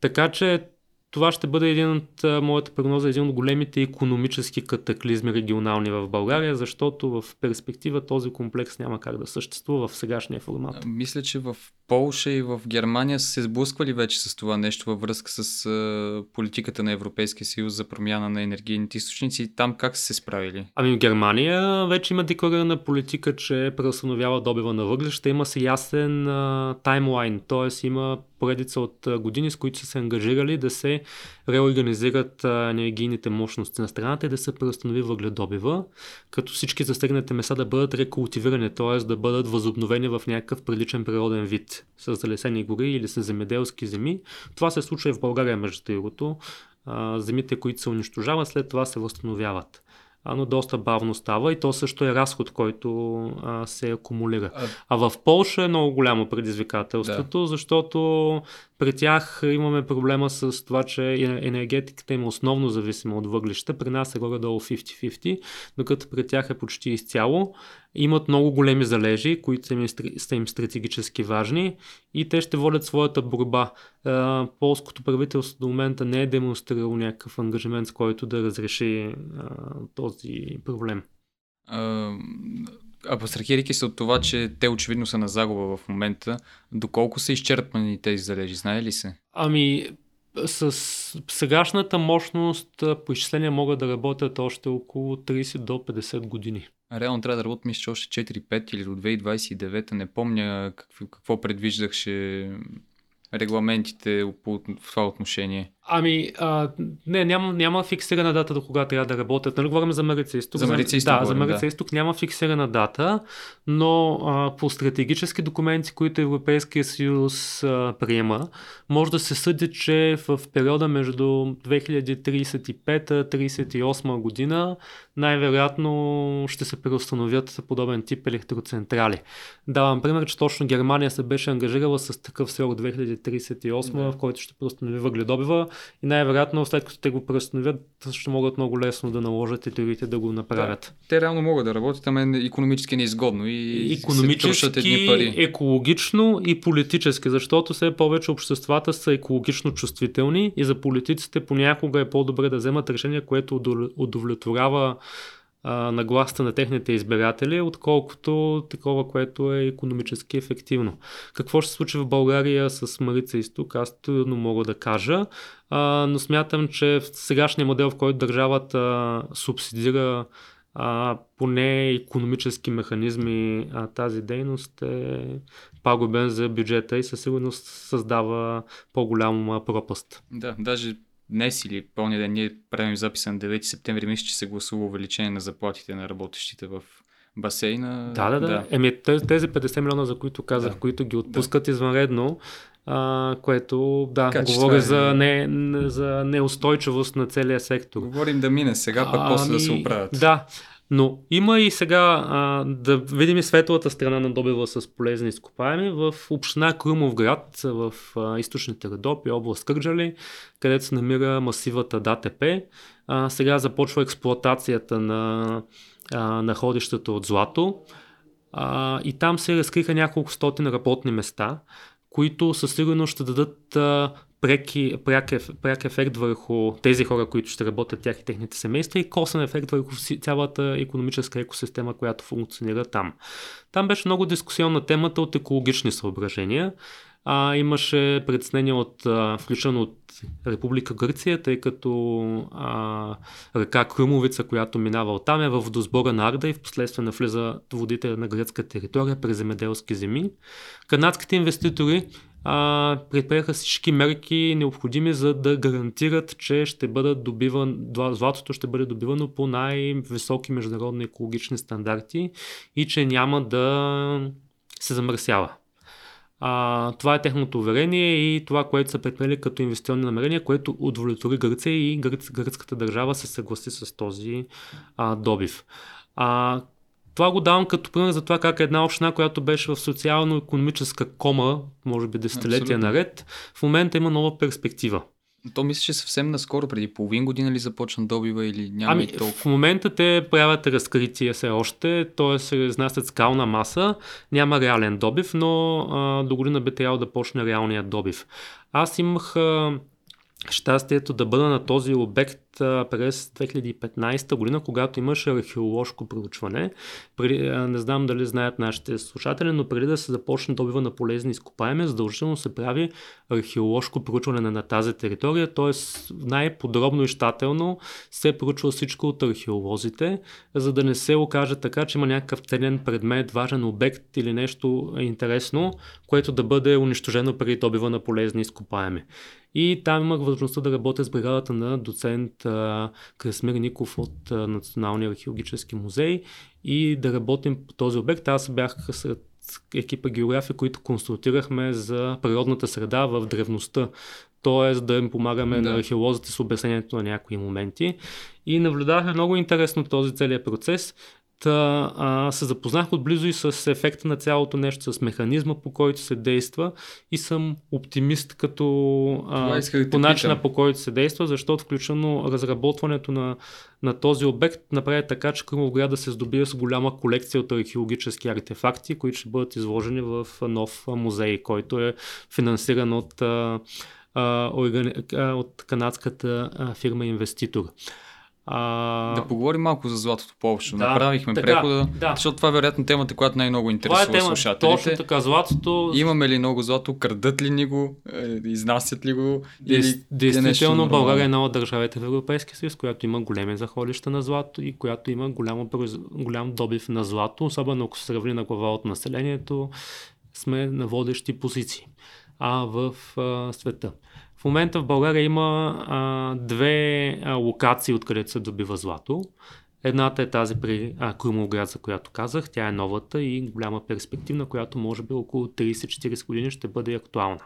Така че това ще бъде един от моята прогноза, един от големите економически катаклизми регионални в България, защото в перспектива този комплекс няма как да съществува в сегашния формат. Мисля, че в Полша и в Германия са се сблъсквали вече с това нещо във връзка с политиката на Европейския съюз за промяна на енергийните източници. Там как са се справили? Ами в Германия вече има декларирана политика, че преустановява добива на въглища. Има се ясен а, таймлайн, т.е. има поредица от години, с които са се ангажирали да се реорганизират енергийните мощности на страната и да се преустанови въгледобива, като всички засегнати места да бъдат рекултивирани, т.е. да бъдат възобновени в някакъв приличен природен вид, с залесени гори или с земеделски земи. Това се случва и в България, между другото. Земите, които се унищожават, след това се възстановяват но доста бавно става и то също е разход, който а, се акумулира. А, а в Польша е много голямо предизвикателството, да. защото при тях имаме проблема с това, че енергетиката им е основно зависима от въглища. При нас е горе-долу 50-50, докато при тях е почти изцяло. Имат много големи залежи, които са им, са им стратегически важни и те ще водят своята борба. Полското правителство до момента не е демонстрирало някакъв ангажимент, с който да разреши този проблем. А, абстрахирайки се от това, че те очевидно са на загуба в момента, доколко са изчерпани тези залежи, знае ли се? Ами, с сегашната мощност по изчисления могат да работят още около 30 до 50 години. Реално трябва да работят, мисля, че още 4-5 или до 2029, не помня какво, какво предвиждаше регламентите в това отношение? Ами, а, не, няма, няма фиксирана дата до кога трябва да работят. Нали говорим за Марица Изток? За Марица Изток. Да, за Марица Изток да. няма фиксирана дата, но а, по стратегически документи, които Европейския съюз а, приема, може да се съди, че в периода между 2035-38 година най-вероятно ще се преустановят подобен тип електроцентрали. Давам пример, че точно Германия се беше ангажирала с такъв срок 2038, да. в който ще преустанови въгледобива и най-вероятно след като те го преустановят, ще могат много лесно да наложат и теорите да го направят. Да, те реално могат да работят, ама економически неизгодно и економически, едни пари. екологично и политически, защото все повече обществата са екологично чувствителни и за политиците понякога е по-добре да вземат решение, което удовлетворява а, нагласата на техните избиратели, отколкото такова, което е економически ефективно. Какво ще се случи в България с Марица Изток, аз трудно мога да кажа, а, но смятам, че в сегашния модел, в който държавата субсидира а, поне економически механизми а, тази дейност е пагубен за бюджета и със сигурност създава по-голяма пропаст. Да, даже днес или пълния ден ние правим записа на 9 септември, мисля, че се гласува увеличение на заплатите на работещите в басейна. Да, да, да. да. Еми, тези 50 милиона, за които казах, да. които ги отпускат да. извънредно, а, което, да, така, говори е... за, не, за неустойчивост на целия сектор. Говорим да мине сега, пък а, после ами, да се оправят. Да, но има и сега а, да видим и светлата страна на добива с полезни изкопаеми в община Крумовград в а, източните Родопи, област Кърджали, където се намира масивата ДАТП. А, сега започва експлуатацията на а, находищата от злато. А, и там се разкриха няколко стотин работни места, които със сигурност ще дадат а, преки, пряк, еф, пряк ефект върху тези хора, които ще работят тях и техните семейства и косен ефект върху цялата економическа екосистема, която функционира там. Там беше много дискусионна темата от екологични съображения. А, имаше предснение от, включено от Република Гърция, тъй като а, река Крумовица, която минава оттам е в водосбора на Арда и в последствие навлиза водите на гръцка територия през земеделски земи. Канадските инвеститори а, предприеха всички мерки необходими за да гарантират, че ще бъдат добиван, златото ще бъде добивано по най-високи международни екологични стандарти и че няма да се замърсява. А, това е техното уверение и това, което са предприели като инвестиционни намерения, което удовлетвори Гърция и гръц, гръцката държава се съгласи с този а, добив. А, това го давам като пример за това как една община, която беше в социално-економическа кома, може би десетилетия наред, в момента има нова перспектива. То мисля, че съвсем наскоро, преди половин година ли започна добива или няма ами, и толкова? В момента те правят разкритие все още, т.е. изнасят скална маса, няма реален добив, но а, до година би трябвало да почне реалният добив. Аз имах а, щастието да бъда на този обект през 2015 година, когато имаше археоложко проучване. При, не знам дали знаят нашите слушатели, но преди да се започне добива на полезни изкопаеми, задължително се прави археоложко проучване на, тази територия, т.е. най-подробно и щателно се проучва всичко от археолозите, за да не се окаже така, че има някакъв ценен предмет, важен обект или нещо интересно, което да бъде унищожено преди добива на полезни изкопаеми. И там имах възможността да работя с бригадата на доцент Красмир Ников от Националния археологически музей и да работим по този обект. Аз бях сред екипа географи, които консултирахме за природната среда в древността т.е. да им помагаме да. на археолозите с обяснението на някои моменти. И наблюдавахме много интересно този целият процес. Та, а, се запознах отблизо и с ефекта на цялото нещо, с механизма по който се действа и съм оптимист като а, по начина по който се действа, защото включено разработването на, на този обект направи така, че Крумовград да се здобие с голяма колекция от археологически артефакти, които ще бъдат изложени в нов музей, който е финансиран от, а, а, от канадската фирма Инвеститор. А... Да поговорим малко за златото по-общо. Да, Направихме така, прехода, да. защото това е вероятно темата, която най-много интересува това е тема, слушателите. Точно така, златото... Имаме ли много злато, крадат ли ни го, е, изнасят ли го? Или Действително, България е една от държавите в Европейския съюз, която има големи заходища на злато и която има голям, голям добив на злато, особено ако се сравни на глава от населението, сме на водещи позиции а в а, света. В момента в България има а, две а, локации, откъдето се добива злато. Едната е тази при а, Крумовград, за която казах. Тя е новата и голяма перспективна, която може би около 30-40 години ще бъде актуална.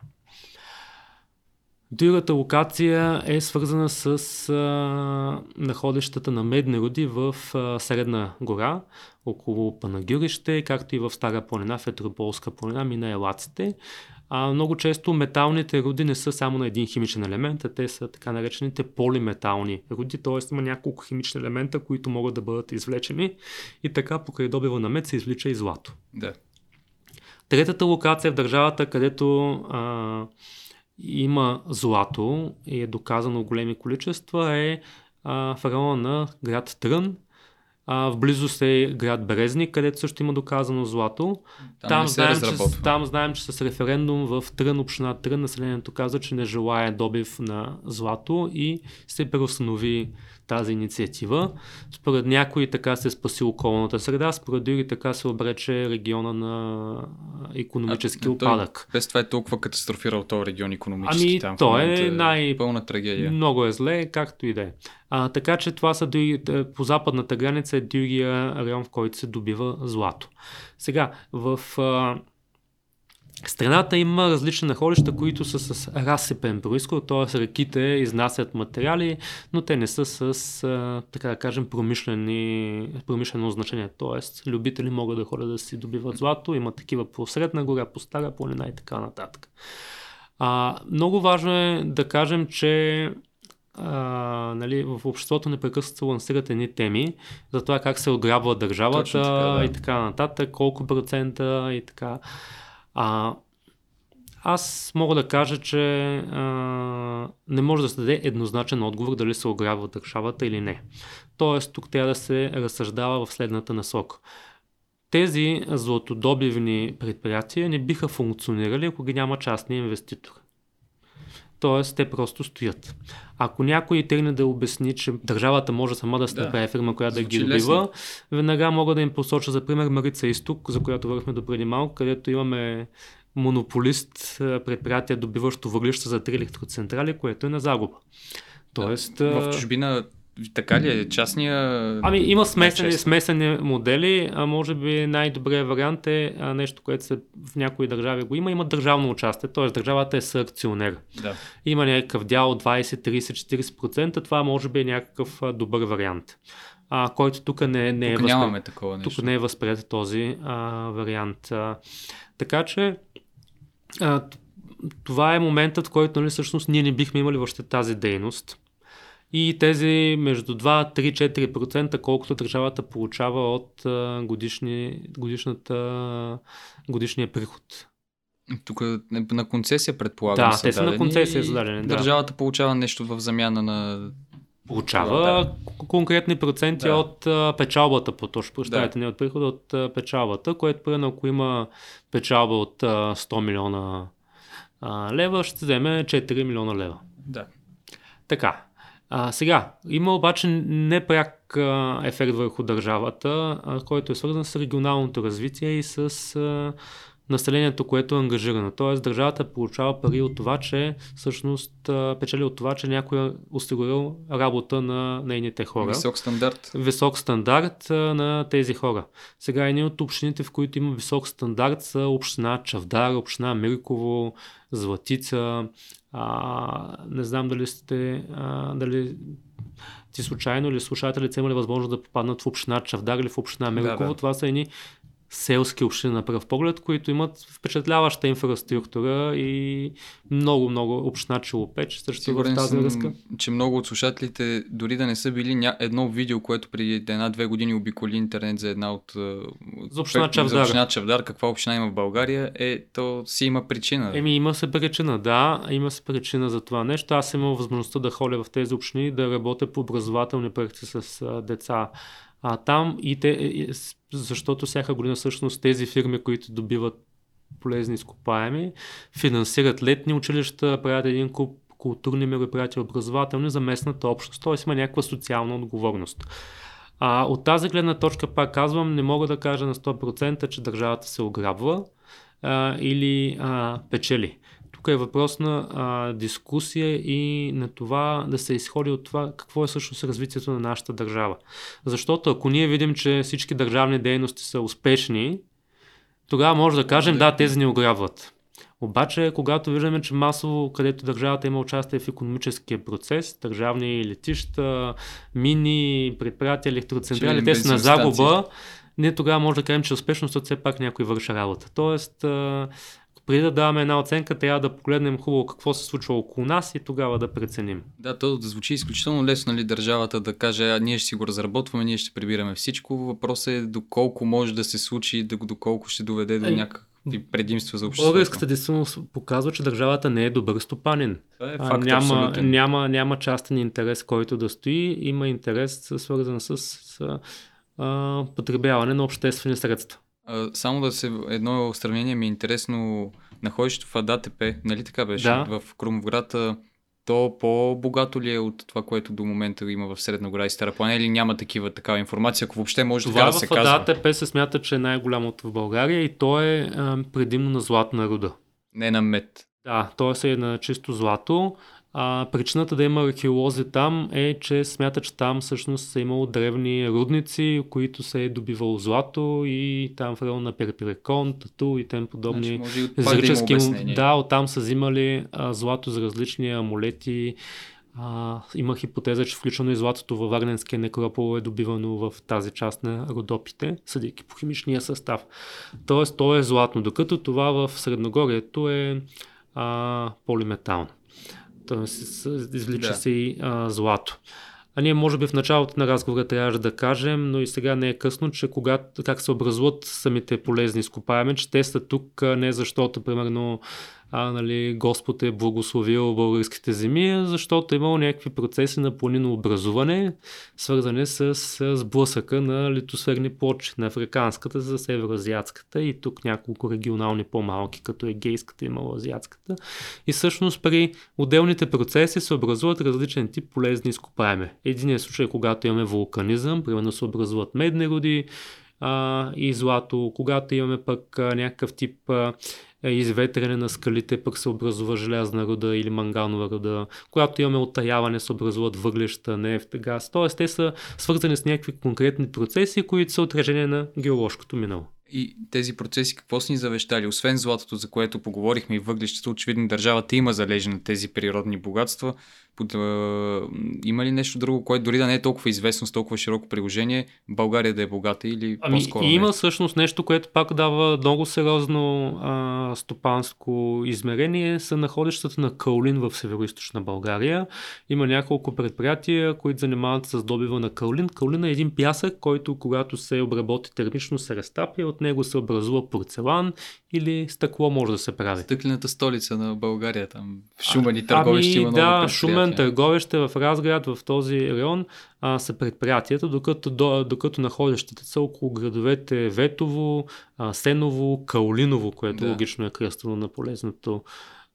Другата локация е свързана с а, находищата на медни руди в а, Средна гора, около Панагюрище, както и в Стара планина, в Етрополска планина, мина елаците. А, много често металните руди не са само на един химичен елемент, а те са така наречените полиметални руди, т.е. има няколко химични елемента, които могат да бъдат извлечени и така покрай добива на мед се извлича и злато. Да. Третата локация в държавата, където а, има злато и е доказано в големи количества е а, в района на град Трън. А, в близост е град Брезник, където също има доказано злато. Там, Там, знаем, че, там знаем, че с референдум в Трън, община Трън, населението каза, че не желая добив на злато и се преустанови тази инициатива. Според някои така се спаси околната среда, според други така се обрече региона на економически А, опадък. Без това е толкова катастрофирал този регион економически. Ами, там в той е най- Пълна трагедия. Много е зле, както и да е. А, така че това са други, е, по западната граница е другия район, в който се добива злато. Сега, в а, страната има различни находища, които са с разсипен происход, т.е. реките изнасят материали, но те не са с, така да кажем, промишлено значение. Т.е. любители могат да ходят да си добиват злато, има такива по Средна гора, по Стара планина и така нататък. А, много важно е да кажем, че а, нали, в обществото непрекъснато се лансират едни теми за това как се ограбва държавата така, да. и така нататък, колко процента и така. А, аз мога да кажа, че а, не може да се даде еднозначен отговор дали се ограбва държавата или не. Тоест, тук трябва да се разсъждава в следната насока. Тези златодобивни предприятия не биха функционирали, ако ги няма частния инвеститор. Тоест, те просто стоят. Ако някой тръгне да обясни, че държавата може сама да се Да. направи фирма, която да ги добива, веднага мога да им посоча за пример Марица Изток, за която върхме до преди малко, където имаме монополист предприятие, добиващо въглища за три електроцентрали, което е на загуба. Тоест, В а, чужбина така ли е? Частния... Ами има смесени, смесени модели, а може би най-добрият вариант е а, нещо, което се, в някои държави го има, има държавно участие, т.е. държавата е съакционер. Да. Има някакъв дял от 20, 30, 40%, това може би е някакъв добър вариант, а, който тук не, не е Тук възприет. нямаме такова нещо. Тук не е възприят този а, вариант. А, така че а, това е моментът, в който нали, всъщност ние не бихме имали въобще тази дейност. И тези между 2, 3, 4%, колкото държавата получава от годишни, годишната, годишния приход. Тук е на концесия предполагам Да, те са на концесия зададени, да. Държавата получава нещо в замяна на... Получава Да. конкретни проценти Да. от а, печалбата, по-точно, прощавайте, Да. не от прихода, от а, печалбата, което примерно ако има печалба от а, 100 милиона а, лева, ще вземе 4 милиона лева. Да. Така. А, сега, има обаче непряк а, ефект върху държавата, а, който е свързан с регионалното развитие и с а, населението, което е ангажирано. Тоест, държавата получава пари от това, че всъщност печели от това, че някой е осигурил работа на нейните хора Висок стандарт. висок стандарт на тези хора. Сега едни от общините, в които има висок стандарт са община Чавдар, община Мирково, Златица. А, не знам дали сте, а, дали ти случайно или слушателите са имали възможност да попаднат в община Чавдар или в община Мирково. да. Това са едни селски общини на пръв поглед, които имат впечатляваща инфраструктура и много, много община Челопеч също в Сигурен тази съм, връзка. че много от слушателите, дори да не са били ня... едно видео, което преди една-две години обиколи интернет за една от... За община Чавдар. За община Чавдар, каква община има в България, е, то си има причина. Еми, има се причина, да, има се причина за това нещо. Аз имал възможността да ходя в тези общини, да работя по образователни проекти с деца а, там и те, защото всяка година всъщност тези фирми, които добиват полезни изкопаеми, финансират летни училища, правят един куп културни мероприятия, образователни за местната общност. Т.е. има някаква социална отговорност. А, от тази гледна точка, пак казвам, не мога да кажа на 100%, че държавата се ограбва а, или а, печели. Тук е въпрос на а, дискусия и на това да се изходи от това какво е всъщност развитието на нашата държава. Защото ако ние видим, че всички държавни дейности са успешни, тогава може да кажем, да, тези ни ограбват. Обаче, когато виждаме, че масово, където държавата има участие в економическия процес, държавни летища, мини, предприятия, електроцентрали, те са на загуба, ние тогава може да кажем, че успешността все пак някой върша работа. Тоест, преди да даваме една оценка, трябва да погледнем хубаво какво се случва около нас и тогава да преценим. Да, то да звучи изключително лесно, нали, държавата да каже, а, ние ще си го разработваме, ние ще прибираме всичко. Въпросът е доколко може да се случи, доколко ще доведе до някакви предимства за обществото. Българската действителност показва, че държавата не е добър стопанин. Това е факт, няма, няма, няма частен интерес, който да стои, има интерес свързан с, с а, потребяване на обществени средства. А, само да се едно сравнение ми е интересно. Находището в АДАТП, нали така беше? Да. В Крумовград, то по-богато ли е от това, което до момента има в Средна гора и Стара плана или няма такива такава информация, ако въобще може това така да се казва? Това в АДАТП се смята, че е най-голямото в България и то е предимно на златна руда. Не на мед. Да, то е на чисто злато. А, причината да има археолози там е, че смята, че там всъщност са имало древни рудници, които се е добивало злато и там в район на Перпирекон, Тату и тем подобни значи, исторически. Да, да, оттам са взимали а, злато за различни амулети. А, има хипотеза, че включено и златото във Варненския некропол е добивано в тази част на родопите, съдейки по химичния състав. Тоест, то е златно, докато това в Средногорието е а, полиметално т.е. извлича да. се и а, злато. А ние може би в началото на разговора трябваше да кажем, но и сега не е късно, че когато, как се образуват самите полезни изкопаеми, че те са тук не защото, примерно, а, нали, Господ е благословил българските земи, защото е имало някакви процеси на планино образуване, свързани с, с сблъсъка на литосферни плочи, на африканската за североазиатската и тук няколко регионални по-малки, като егейската и малоазиатската. И всъщност при отделните процеси се образуват различен тип полезни изкопаеми. Единият случай е когато имаме вулканизъм, примерно се образуват медни роди, и злато. Когато имаме пък някакъв тип изветрене на скалите, пък се образува желязна руда или манганова руда. Когато имаме оттаяване, се образуват въглеща, нефт, газ. Тоест, те са свързани с някакви конкретни процеси, които са отражение на геоложкото минало. И тези процеси какво са ни завещали? Освен златото, за което поговорихме и въглищата, очевидно държавата има залежи на тези природни богатства. Под, а, има ли нещо друго, което дори да не е толкова известно с толкова широко приложение, България да е богата или ами, по-скоро? Има не? всъщност нещо, което пак дава много сериозно а, стопанско измерение, са находищата на Каолин в северо България. Има няколко предприятия, които занимават с добива на Каолин. Каолин е един пясък, който когато се обработи термично се разтапя, от него се образува порцелан или стъкло може да се прави. Стъклената столица на България, там в Шумен и Търговище ами, има да, Шумен, Търговище в Разград, в този район а, са предприятията, докато, до, докато находящите са около градовете Ветово, а, Сеново, Каолиново, което да. логично е кръстено на полезното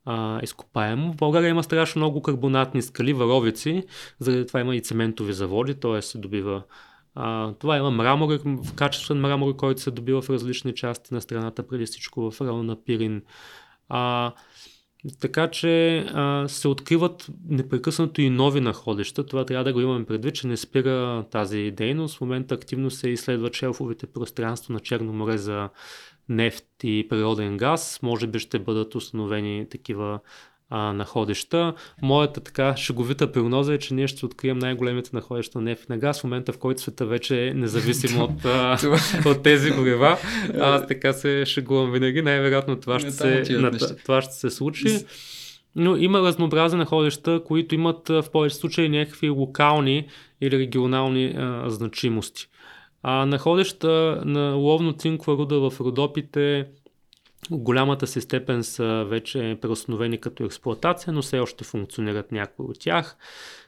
а, изкопаемо. В България има страшно много карбонатни скали, варовици, заради това има и цементови заводи, т.е. се добива а, това има мрамор, качествен мрамор, който се добива в различни части на страната, преди всичко в района на Пирин. А, така че а, се откриват непрекъснато и нови находища. Това трябва да го имаме предвид, че не спира тази дейност. В момента активно се изследват шелфовите пространства на Черно море за нефт и природен газ. Може би ще бъдат установени такива а, находища. Моята така шеговита прогноза е, че ние ще открием най-големите находища на нефт на газ в момента, в който света вече е независим от, а, от тези горива. Аз така се шегувам винаги. Най-вероятно това ще, се, на, това ще се случи. Но има разнообразни находища, които имат в повече случаи някакви локални или регионални а, значимости. А находища на ловно-цинкова руда в Родопите голямата си степен са вече преустановени като експлоатация, но все още функционират някои от тях.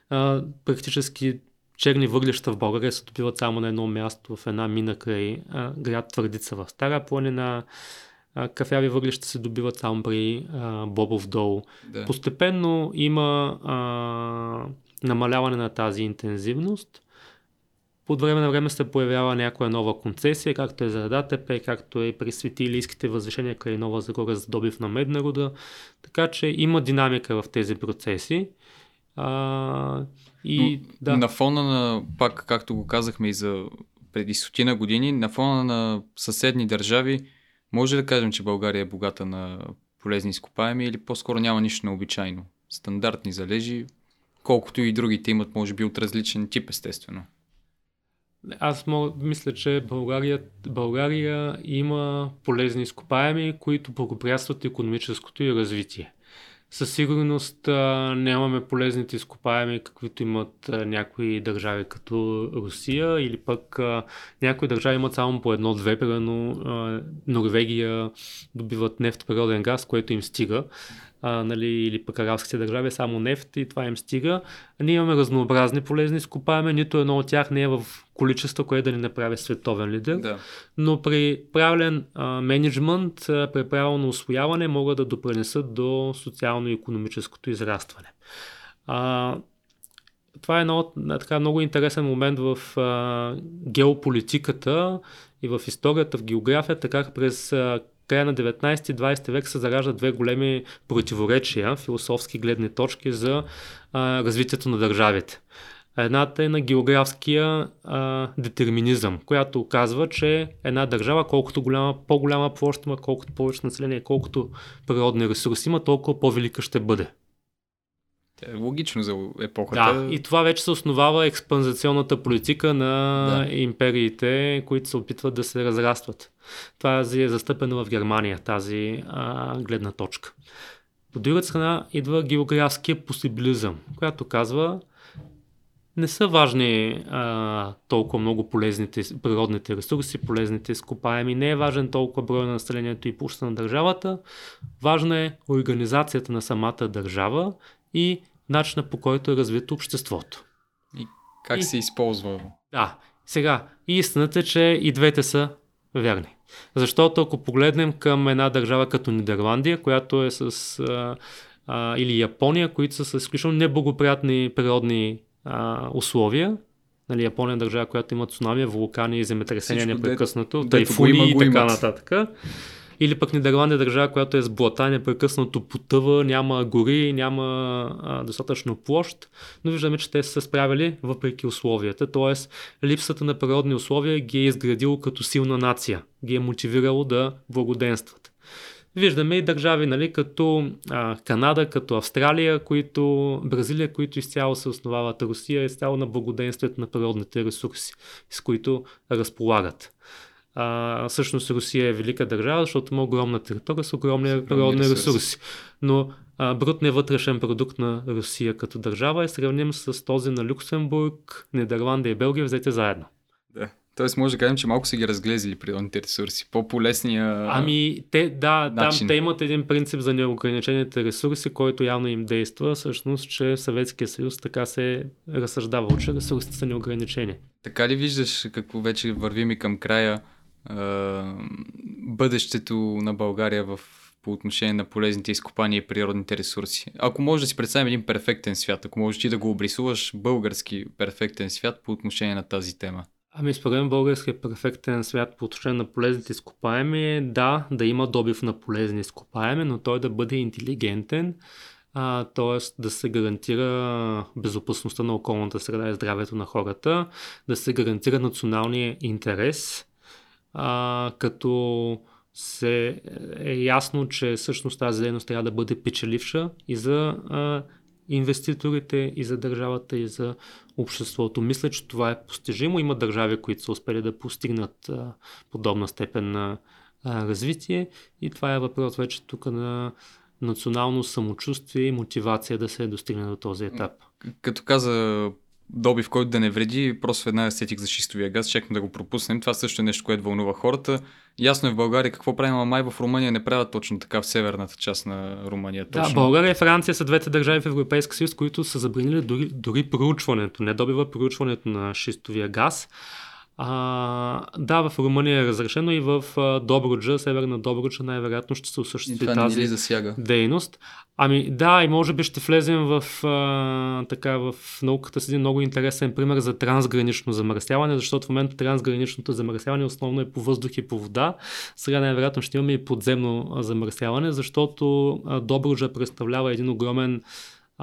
А, практически черни въглища в България се добиват само на едно място в една мина край а, град Твърдица в Стара планина. А, кафяви въглища се добиват само при а, Бобов дол. Да. Постепенно има а, намаляване на тази интензивност от време на време се появява някоя нова концесия, както е за ДАТП, както е при светилийските възвишения край Нова Загора за добив на медна руда. Така че има динамика в тези процеси. А, и, Но, да. На фона на, пак както го казахме и за преди сотина години, на фона на съседни държави, може да кажем, че България е богата на полезни изкопаеми или по-скоро няма нищо необичайно? Стандартни залежи, колкото и другите имат, може би, от различен тип, естествено. Аз мога, мисля, че България, България има полезни изкопаеми, които благоприятстват економическото и развитие. Със сигурност а, нямаме полезните изкопаеми, каквито имат а, някои държави като Русия или пък а, някои държави имат само по едно-две, примерно Норвегия добиват нефт, природен газ, което им стига а, нали, или пък арабските държави, само нефт и това им стига. Ние имаме разнообразни полезни изкопаеми, нито едно от тях не е в количество, което да ни направи световен лидер. Да. Но при правилен а, менеджмент, а, при правилно освояване могат да допринесат до социално-економическото израстване. А, това е едно, така, много интересен момент в а, геополитиката и в историята, в географията, как през а, края на 19-20 век се зараждат две големи противоречия, философски гледни точки за а, развитието на държавите. Едната е на географския а, детерминизъм, която казва, че една държава, колкото голяма, по-голяма площ има, колкото повече население, колкото природни ресурси има, толкова по-велика ще бъде. Е логично за епохата. Да, и това вече се основава експанзационната политика на да. империите, които се опитват да се разрастват. Това е застъпено в Германия, тази а, гледна точка. По другата страна идва географския посибилизъм, която казва не са важни а, толкова много полезните природните ресурси, полезните изкопаеми. Не е важен толкова брой на населението и площа на държавата. Важна е организацията на самата държава и начина по който е развито обществото. И как и... се използва? Да. Сега, истината е, че и двете са верни. Защото ако погледнем към една държава като Нидерландия, която е с... А, а, или Япония, които са с изключително неблагоприятни природни а, условия, Нали, Япония е държава, която има цунами, вулкани, земетресения непрекъснато, тайфуни и така нататък. Или пък Нидерландия е държава, която е с блата, непрекъснато потъва, няма гори, няма а, достатъчно площ, но виждаме, че те са се справили въпреки условията. Тоест, липсата на природни условия ги е изградило като силна нация, ги е мотивирало да благоденстват. Виждаме и държави, нали, като а, Канада, като Австралия, които, Бразилия, които изцяло се основават, Русия изцяло на благоденствието на природните ресурси, с които разполагат. А, всъщност Русия е велика държава, защото има огромна територия с огромни природни ресурси. Но а, брутният вътрешен продукт на Русия като държава е сравним с този на Люксембург, Нидерландия и Белгия взете заедно. Да. Тоест може да кажем, че малко са ги разглезли природните ресурси. По-полесния Ами, те, да, начин. там те имат един принцип за неограничените ресурси, който явно им действа. Всъщност, че Съветския съюз така се разсъждавал, че ресурсите са неограничени. Така ли виждаш какво вече вървим и към края? Бъдещето на България в, по отношение на полезните изкопания и природните ресурси. Ако може да си представим един перфектен свят, ако можеш ти да го обрисуваш български перфектен свят по отношение на тази тема. Ами според мен българският перфектен свят по отношение на полезните изкопаеми е да, да има добив на полезни изкопаеми, но той да бъде интелигентен, т.е. да се гарантира безопасността на околната среда и здравето на хората, да се гарантира националния интерес, а, като се е ясно, че всъщност тази дейност трябва да бъде печеливша и за а, инвеститорите, и за държавата, и за обществото. Мисля, че това е постижимо. Има държави, които са успели да постигнат а, подобна степен на а, развитие и това е въпрос вече тук на национално самочувствие и мотивация да се достигне до този етап. Като каза добив, който да не вреди, просто веднага сетих за шистовия газ, чекам да го пропуснем. Това също е нещо, което вълнува хората. Ясно е в България какво правим, а май в Румъния не правят точно така в северната част на Румъния. Точно. Да, България и Франция са двете държави в Европейския съюз, които са забранили дори, дори проучването, не добива проучването на шистовия газ. А, да, в Румъния е разрешено и в Добруджа, северна Добруджа, най-вероятно ще се осъществи тази засяга. дейност. Ами да, и може би ще влезем в, а, така, в науката с един много интересен пример за трансгранично замърсяване, защото в момента трансграничното замърсяване основно е по въздух и по вода. Сега най-вероятно ще имаме и подземно замърсяване, защото Добруджа представлява един огромен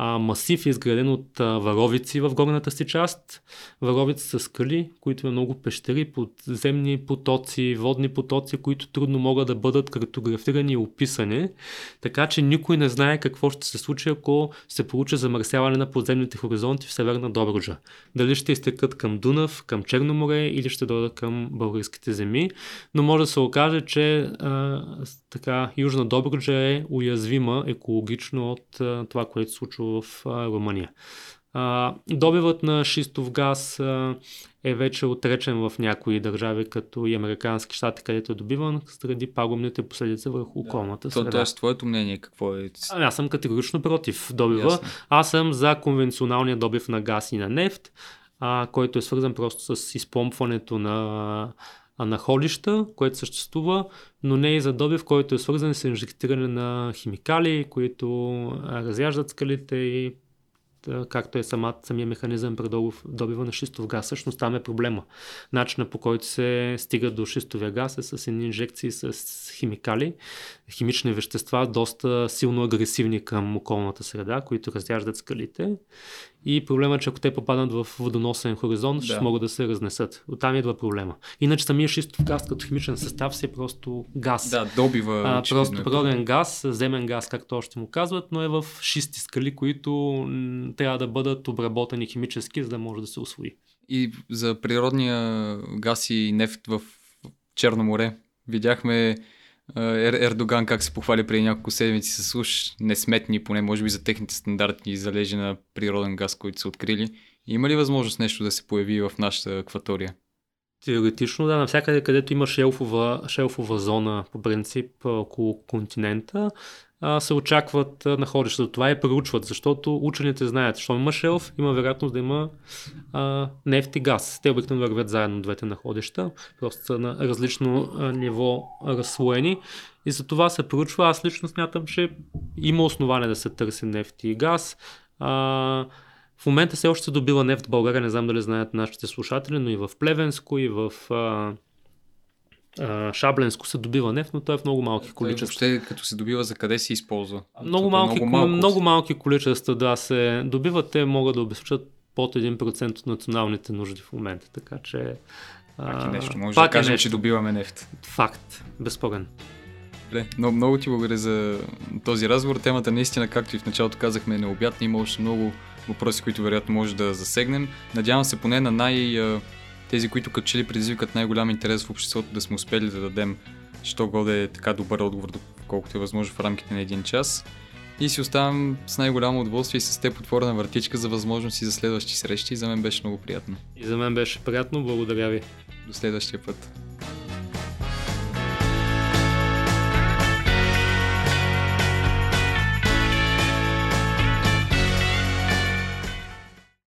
а, масив, изграден от а, варовици в горната си част. Варовици са скали, които има много пещери, подземни потоци, водни потоци, които трудно могат да бъдат картографирани и описани. Така че никой не знае какво ще се случи, ако се получи замърсяване на подземните хоризонти в Северна Добруджа. Дали ще изтекат към Дунав, към Черно море или ще дойдат към българските земи. Но може да се окаже, че а, така, Южна Добруджа е уязвима екологично от а, това, което се случва в Румъния. А, добивът на шистов газ а, е вече отречен в някои държави, като и Американски щати, където е добиван, заради пагубните последици върху околната да. среда. Тоест, твоето мнение какво е? А, аз съм категорично против добива. Ясно. Аз съм за конвенционалния добив на газ и на нефт, а, който е свързан просто с изпомпването на находища, което съществува, но не и за добив, който е свързан с инжектиране на химикали, които разяждат скалите и както е самат, самия механизъм при добива на шистов газ. Всъщност там е проблема. Начинът по който се стига до шистовия газ е с едни инжекции с химикали, химични вещества, доста силно агресивни към околната среда, които разяждат скалите. И проблема е, че ако те попаднат в водоносен хоризонт, да. ще могат да се разнесат. Оттам идва проблема. Иначе самия шистов газ като химичен състав си е просто газ. Да, добива. А, просто природен газ, земен газ, както още му казват, но е в шисти скали, които трябва да бъдат обработени химически, за да може да се освои. И за природния газ и нефт в Черно море видяхме Ер, Ердоган как се похвали преди няколко седмици с уж несметни, поне може би за техните стандартни залежи на природен газ, които са открили. Има ли възможност нещо да се появи в нашата акватория? Теоретично да, навсякъде където има шелфова, шелфова зона по принцип около континента, се очакват находища. Това и проучват, защото учените знаят, що има шелф, има вероятност да има а, нефт и газ. Те обикновено вървят заедно двете находища, просто са на различно ниво разслоени. И за това се проучва. Аз лично смятам, че има основание да се търси нефт и газ. А, в момента все още се добива нефт в България, не знам дали знаят нашите слушатели, но и в Плевенско, и в а, Шабленско се добива нефт, но той е в много малки количества. Въобще, като се добива, за къде се използва? Много малки, много, малко... много малки количества, да, се добиват. Те могат да обезпечат под 1% от националните нужди в момента. Така че. Пак е нещо. Може да е кажем, нещо. че добиваме нефт. Факт. Безспорен. Добре, много, много ти благодаря за този разговор. Темата наистина, както и в началото казахме, е необятна. Има още много въпроси, които вероятно може да засегнем. Надявам се поне на най- тези, които като че ли предизвикат най-голям интерес в обществото, да сме успели да дадем, що годе е така добър отговор, колкото е възможно в рамките на един час. И си оставам с най-голямо удоволствие и с теб отворена вратичка за възможности за следващи срещи. За мен беше много приятно. И за мен беше приятно. Благодаря ви. До следващия път.